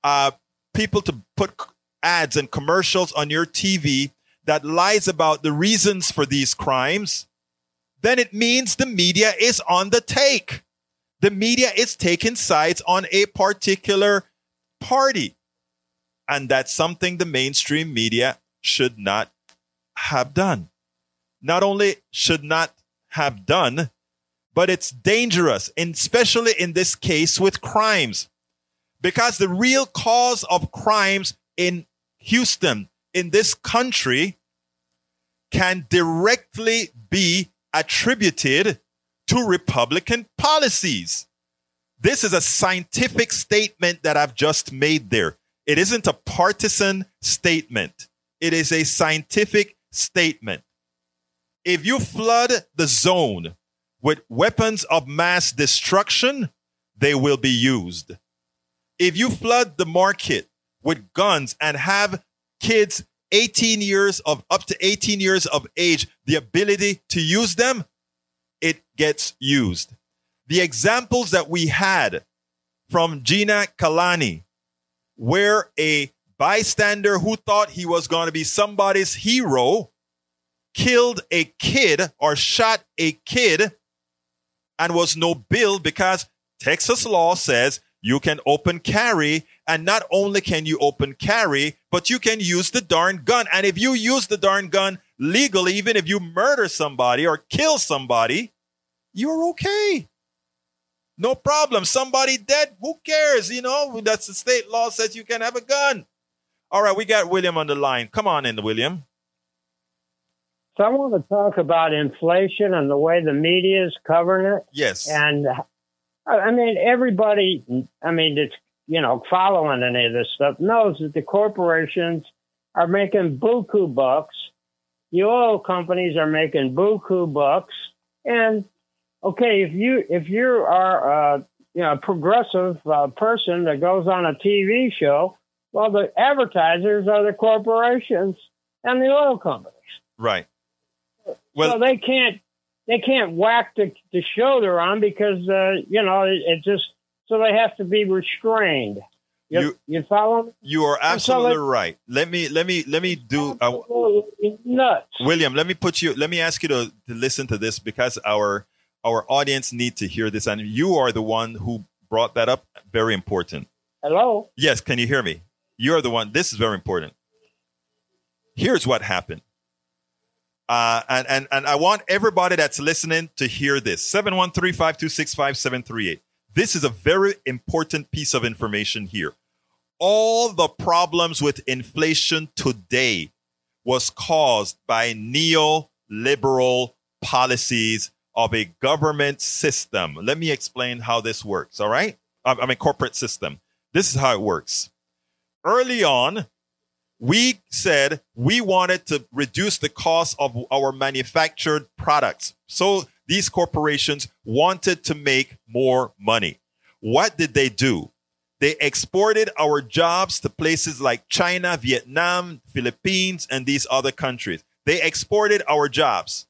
uh, people to put ads and commercials on your TV that lies about the reasons for these crimes, then it means the media is on the take. The media is taking sides on a particular party. And that's something the mainstream media should not have done. Not only should not have done, but it's dangerous, especially in this case with crimes because the real cause of crimes in Houston, in this country, can directly be attributed to Republican policies. This is a scientific statement that I've just made there. It isn't a partisan statement. It is a scientific statement. If you flood the zone with weapons of mass destruction, they will be used if you flood the market with guns and have kids 18 years of up to 18 years of age the ability to use them, it gets used. The examples that we had from Gina Calanni, where a bystander who thought he was going to be somebody's hero killed a kid or shot a kid and was no bill because Texas law says you can open carry. And not only can you open carry, but you can use the darn gun. And if you use the darn gun legally, even if you murder somebody or kill somebody, you're okay. No problem. Somebody dead, who cares? You know, that's the state law says you can have a gun. All right, we got William on the line. Come on in, William. So I want to talk about inflation and the way the media is covering it. Yes. And uh, I mean, everybody, I mean, that's, you know, following any of this stuff knows that the corporations are making buku bucks. The oil companies are making buku bucks. And okay, if you, if you are, uh, you know, a progressive uh, person that goes on a TV show, well, the advertisers are the corporations and the oil companies. Right. Well, so they can't they can't whack the, the show they're on because uh, you know it, it, just so they have to be restrained. You you, you follow? Me? You are absolutely so right. Let me let me let me do uh, nuts. William, let me put you. Let me ask you to, to listen to this because our our audience need to hear this, and you are the one who brought that up. Very important. Hello? Yes, can you hear me? You're the one. This is very important. Here's what happened. Uh, and, and, and I want everybody that's listening to hear this 713 526 5738. This is a very important piece of information here. All the problems with inflation today was caused by neoliberal policies of a government system. Let me explain how this works, all right? I mean, corporate system. This is how it works. Early on, we said we wanted to reduce the cost of our manufactured products. So these corporations wanted to make more money. What did they do? They exported our jobs to places like China, Vietnam, Philippines, and these other countries. They exported our jobs.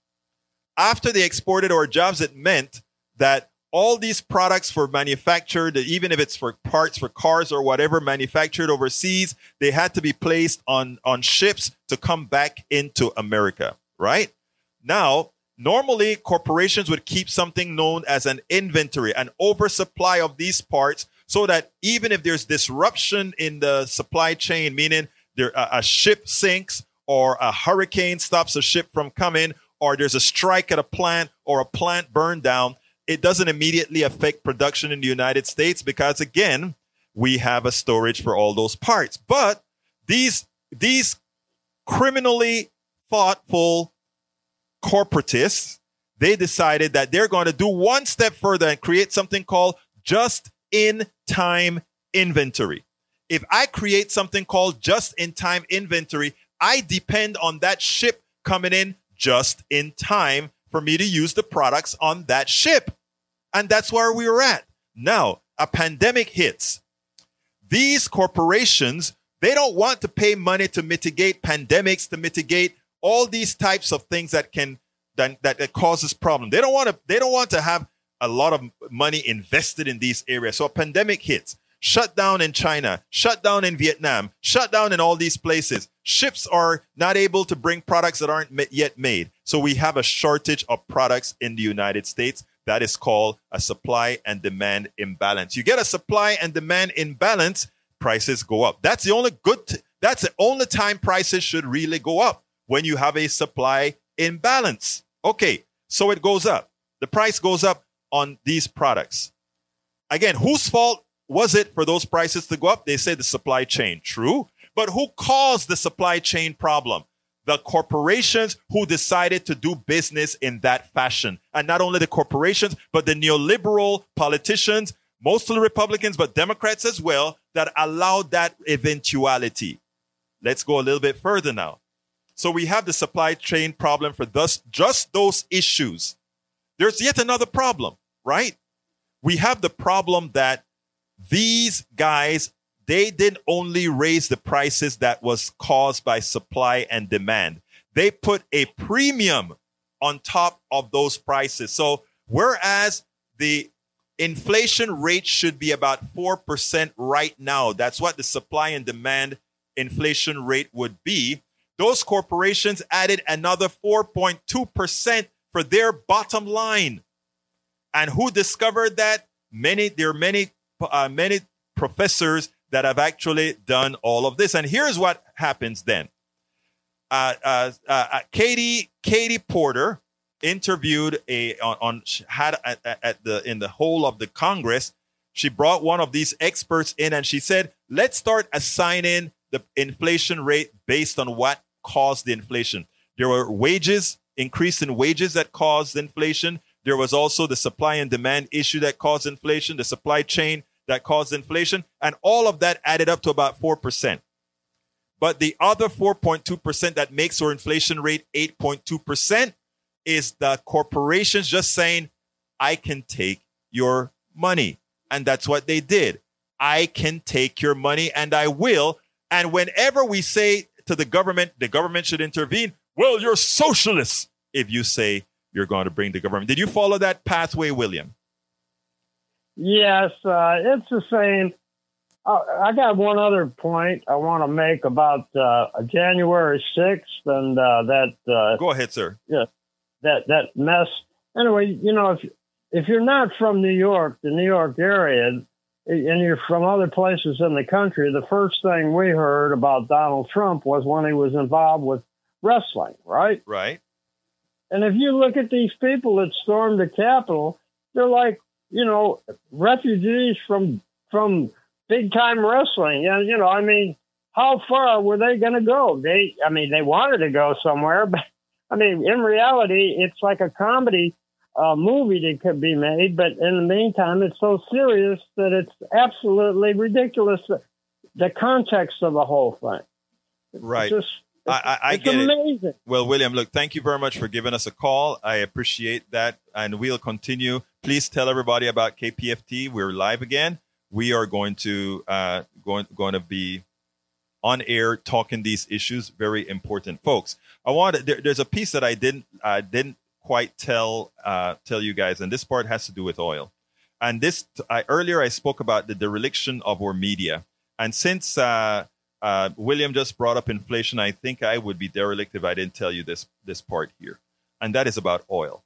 After they exported our jobs, it meant that all these products for manufactured, even if it's for parts for cars or whatever manufactured overseas, they had to be placed on, on ships to come back into America, right? Now, normally corporations would keep something known as an inventory, an oversupply of these parts, so that even if there's disruption in the supply chain, meaning there a, a ship sinks or a hurricane stops a ship from coming, or there's a strike at a plant or a plant burned down, it doesn't immediately affect production in the United States because again, we have a storage for all those parts. But these these criminally thoughtful corporatists, they decided that they're going to do one step further and create something called just in time inventory. If I create something called just in time inventory, I depend on that ship coming in just in time for me to use the products on that ship. And that's where we were at. Now, a pandemic hits. These corporations, they don't want to pay money to mitigate pandemics, to mitigate all these types of things that can that, that, that causes problem. They don't want to they don't want to have a lot of money invested in these areas. So a pandemic hits. Shut down in China, shut down in Vietnam, shut down in all these places. Ships are not able to bring products that aren't yet made. So we have a shortage of products in the United States. That is called a supply and demand imbalance. You get a supply and demand imbalance, prices go up. That's the only good, t- that's the only time prices should really go up when you have a supply imbalance. Okay, so it goes up. The price goes up on these products. Again, whose fault was it for those prices to go up? They say the supply chain. True. But who caused the supply chain problem? The corporations who decided to do business in that fashion. And not only the corporations, but the neoliberal politicians, mostly Republicans, but Democrats as well, that allowed that eventuality. Let's go a little bit further now. So we have the supply chain problem for thus just those issues. There's yet another problem, right? We have the problem that these guys they didn't only raise the prices that was caused by supply and demand. They put a premium on top of those prices. So whereas the inflation rate should be about 4% right now, that's what the supply and demand inflation rate would be. Those corporations added another 4.2% for their bottom line. And who discovered that? Many, there are many, uh, many professors that have actually done all of this. And here's what happens then. Uh, uh, uh, uh Katie, Katie Porter interviewed a on, on had at, at the in the whole of the Congress. She brought one of these experts in and she said, let's start assigning the inflation rate based on what caused the inflation. There were wages, increase in wages that caused inflation. There was also the supply and demand issue that caused inflation, the supply chain that caused inflation. And all of that added up to about 4%. But the other 4.2% that makes our inflation rate 8.2% is the corporations just saying, I can take your money. And that's what they did. I can take your money and I will. And whenever we say to the government, the government should intervene, well, you're socialists if you say you're going to bring the government. Did you follow that pathway, William? Yes, uh, it's the same. Uh, I got one other point I want to make about uh, January 6th and uh, that. Uh, Go ahead, sir. Yeah, that that mess. Anyway, you know, if if you're not from New York, the New York area, and you're from other places in the country, the first thing we heard about Donald Trump was when he was involved with wrestling, right? Right. And if you look at these people that stormed the Capitol, they're like, you know, refugees from from big time wrestling. And you know, I mean, how far were they going to go? They, I mean, they wanted to go somewhere, but I mean, in reality, it's like a comedy uh, movie that could be made, but in the meantime, it's so serious that it's absolutely ridiculous. The context of the whole thing, Right. It's just, I, I, I it's get it. amazing. Well, William, look, thank you very much for giving us a call. I appreciate that. And we'll continue. Please tell everybody about KPFT. We're live again. We are going to uh, going going to be on air talking these issues. Very important, folks. I want there, there's a piece that I didn't I didn't quite tell uh, tell you guys, and this part has to do with oil. And this I, earlier I spoke about the dereliction of our media, and since uh, uh, William just brought up inflation, I think I would be derelict if I didn't tell you this this part here, and that is about oil.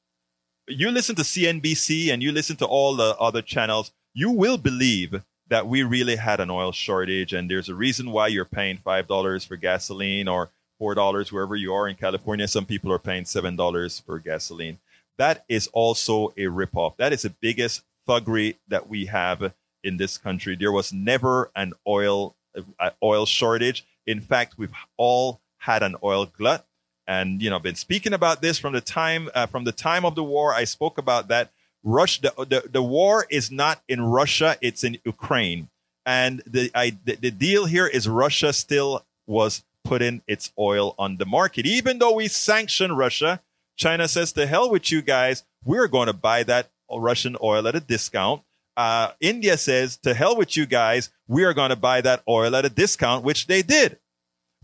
You listen to CNBC and you listen to all the other channels, you will believe that we really had an oil shortage, and there's a reason why you're paying five dollars for gasoline or four dollars wherever you are in California. Some people are paying seven dollars for gasoline. That is also a ripoff. That is the biggest thuggery that we have in this country. There was never an oil uh, oil shortage. In fact, we've all had an oil glut, and you know, been speaking about this from the time uh, from the time of the war. I spoke about that. Russia, the, the, the war is not in Russia; it's in Ukraine, and the, I, the the deal here is Russia still was putting its oil on the market, even though we sanction Russia. China says, "To hell with you guys! We're going to buy that Russian oil at a discount." uh, India says, to hell with you guys, we are going to buy that oil at a discount, which they did,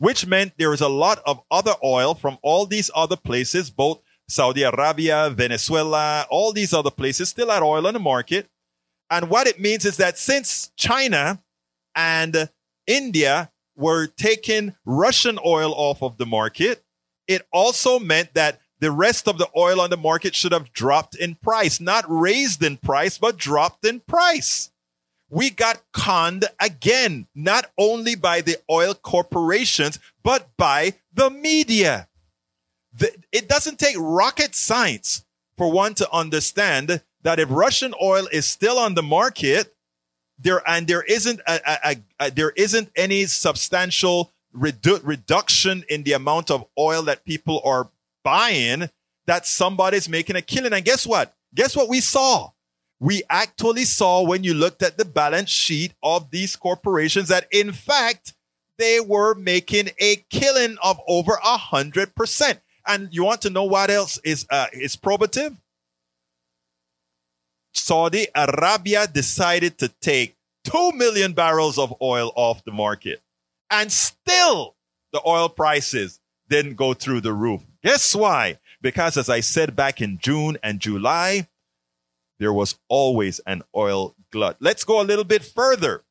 which meant there was a lot of other oil from all these other places, both Saudi Arabia, Venezuela, all these other places still had oil on the market. And what it means is that since China and India were taking Russian oil off of the market, it also meant that the rest of the oil on the market should have dropped in price, not raised in price, but dropped in price. We got conned again, not only by the oil corporations, but by the media. The, it doesn't take rocket science for one to understand that if Russian oil is still on the market, there and there isn't a, a, a, there isn't any substantial redu- reduction in the amount of oil that people are buying that somebody's making a killing. And guess what? Guess what we saw? We actually saw when you looked at the balance sheet of these corporations that in fact they were making a killing of over a hundred percent. And you want to know what else is uh, is probative? Saudi Arabia decided to take two million barrels of oil off the market, and still the oil prices didn't go through the roof. Guess why? Because as I said back in June and July, there was always an oil glut. Let's go a little bit further.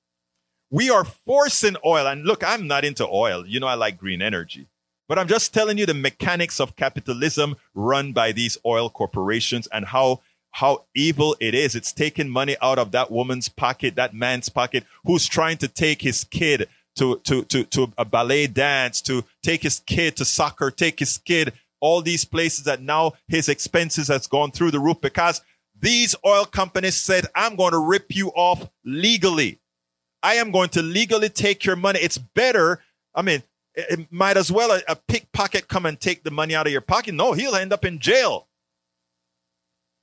We are forcing oil. And look, I'm not into oil. You know, I like green energy. But I'm just telling you the mechanics of capitalism run by these oil corporations and how how evil it is. It's taking money out of that woman's pocket, that man's pocket, who's trying to take his kid to, to, to, to a ballet dance, to take his kid to soccer, take his kid, all these places that now his expenses has gone through the roof because these oil companies said, I'm going to rip you off legally. I am going to legally take your money. It's better. I mean, it might as well a, a pickpocket come and take the money out of your pocket. No, he'll end up in jail.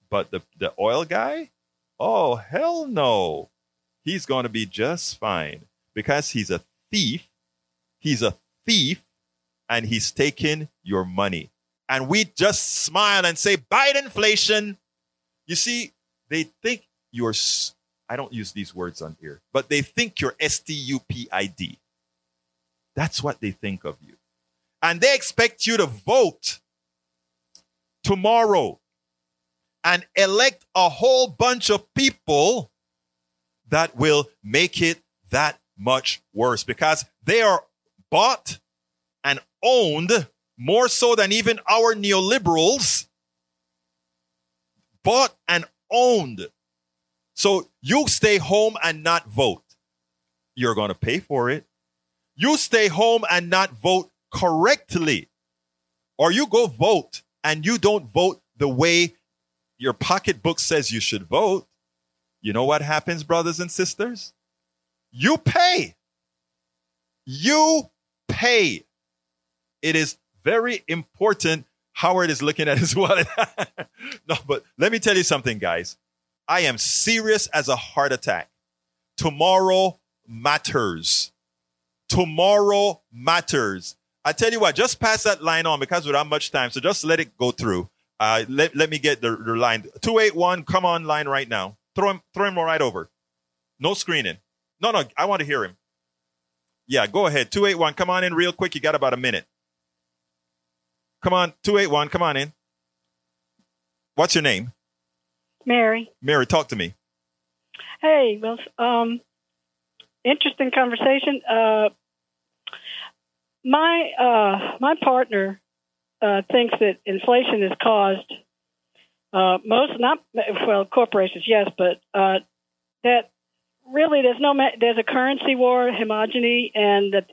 But the, the oil guy, oh, hell no. He's going to be just fine because he's a thief. He's a thief and he's taking your money. And we just smile and say, buy inflation. You see, they think you're, I don't use these words on here, but they think you're S T U P I D. That's what they think of you. And they expect you to vote tomorrow and elect a whole bunch of people that will make it that much worse because they are bought and owned more so than even our neoliberals bought and owned. So you stay home and not vote. You're going to pay for it. You stay home and not vote correctly. Or you go vote and you don't vote the way your pocketbook says you should vote. You know what happens, brothers and sisters? You pay. You pay. It is very important. Howard is looking at his wallet. no, but let me tell you something, guys. I am serious as a heart attack. Tomorrow matters. Tomorrow matters. I tell you what, just pass that line on because we don't have much time. So just let it go through. Uh, let, let me get the, the line. 281, come on line right now. Throw him, throw him right over. No screening. No, no, I want to hear him. Yeah, go ahead. 281, come on in real quick. You got about a minute. Come on, 281, come on in. What's your name? Mary. Mary, talk to me. Hey, well, um, interesting conversation. Uh, my uh, my partner uh, thinks that inflation is caused uh, most not well corporations yes, but uh, that really there's no there's a currency war, homogeny, and that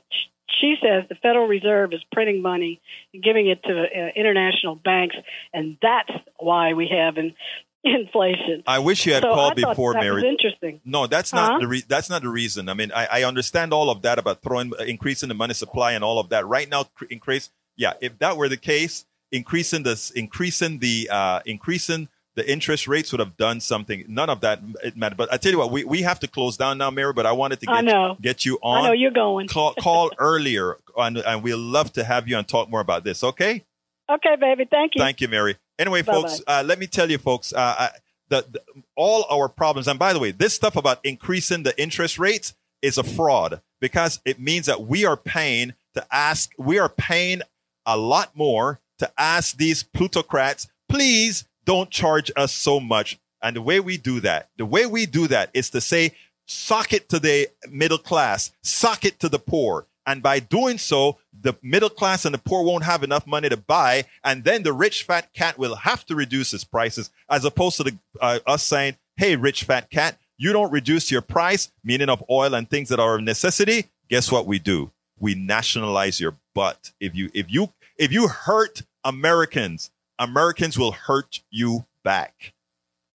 she says the Federal Reserve is printing money and giving it to uh, international banks, and that's why we have an inflation. I wish you had so called I before, that Mary. Was interesting. No, that's Huh? not the re- that's not the reason. I mean, I, I understand all of that about throwing increasing the money supply and all of that. Right now, cr- increase. Yeah, if that were the case, increasing this, increasing the, uh, increasing the interest rates would have done something. None of that it mattered. But I tell you what, we, we have to close down now, Mary. But I wanted to get get you on. I know you're going. Call call earlier, and, and we'll love to have you and talk more about this. Okay. Okay, baby. Thank you. Thank you, Mary. Anyway, Bye-bye. folks, uh, let me tell you, folks, uh, I, the, the, all our problems, and by the way, this stuff about increasing the interest rates is a fraud because it means that we are paying to ask, we are paying a lot more to ask these plutocrats, please don't charge us so much. And the way we do that, the way we do that is to say, sock it to the middle class, sock it to the poor. And by doing so, the middle class and the poor won't have enough money to buy. And then the rich fat cat will have to reduce his prices as opposed to the, uh, us saying, Hey, rich fat cat, you don't reduce your price, meaning of oil and things that are a necessity. Guess what we do? We nationalize your butt. If you, if you, if you hurt Americans, Americans will hurt you back.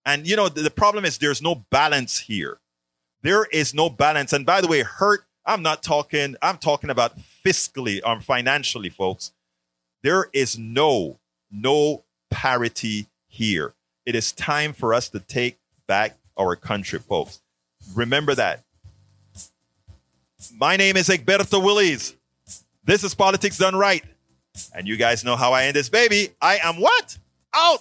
And you know, the, the problem is there's no balance here. There is no balance. And by the way, hurt, I'm not talking, I'm talking about fiscally or financially, folks. There is no, no parity here. It is time for us to take back our country, folks. Remember that. My name is Egberto Willies. This is Politics Done Right. And you guys know how I end this baby. I am what? Out!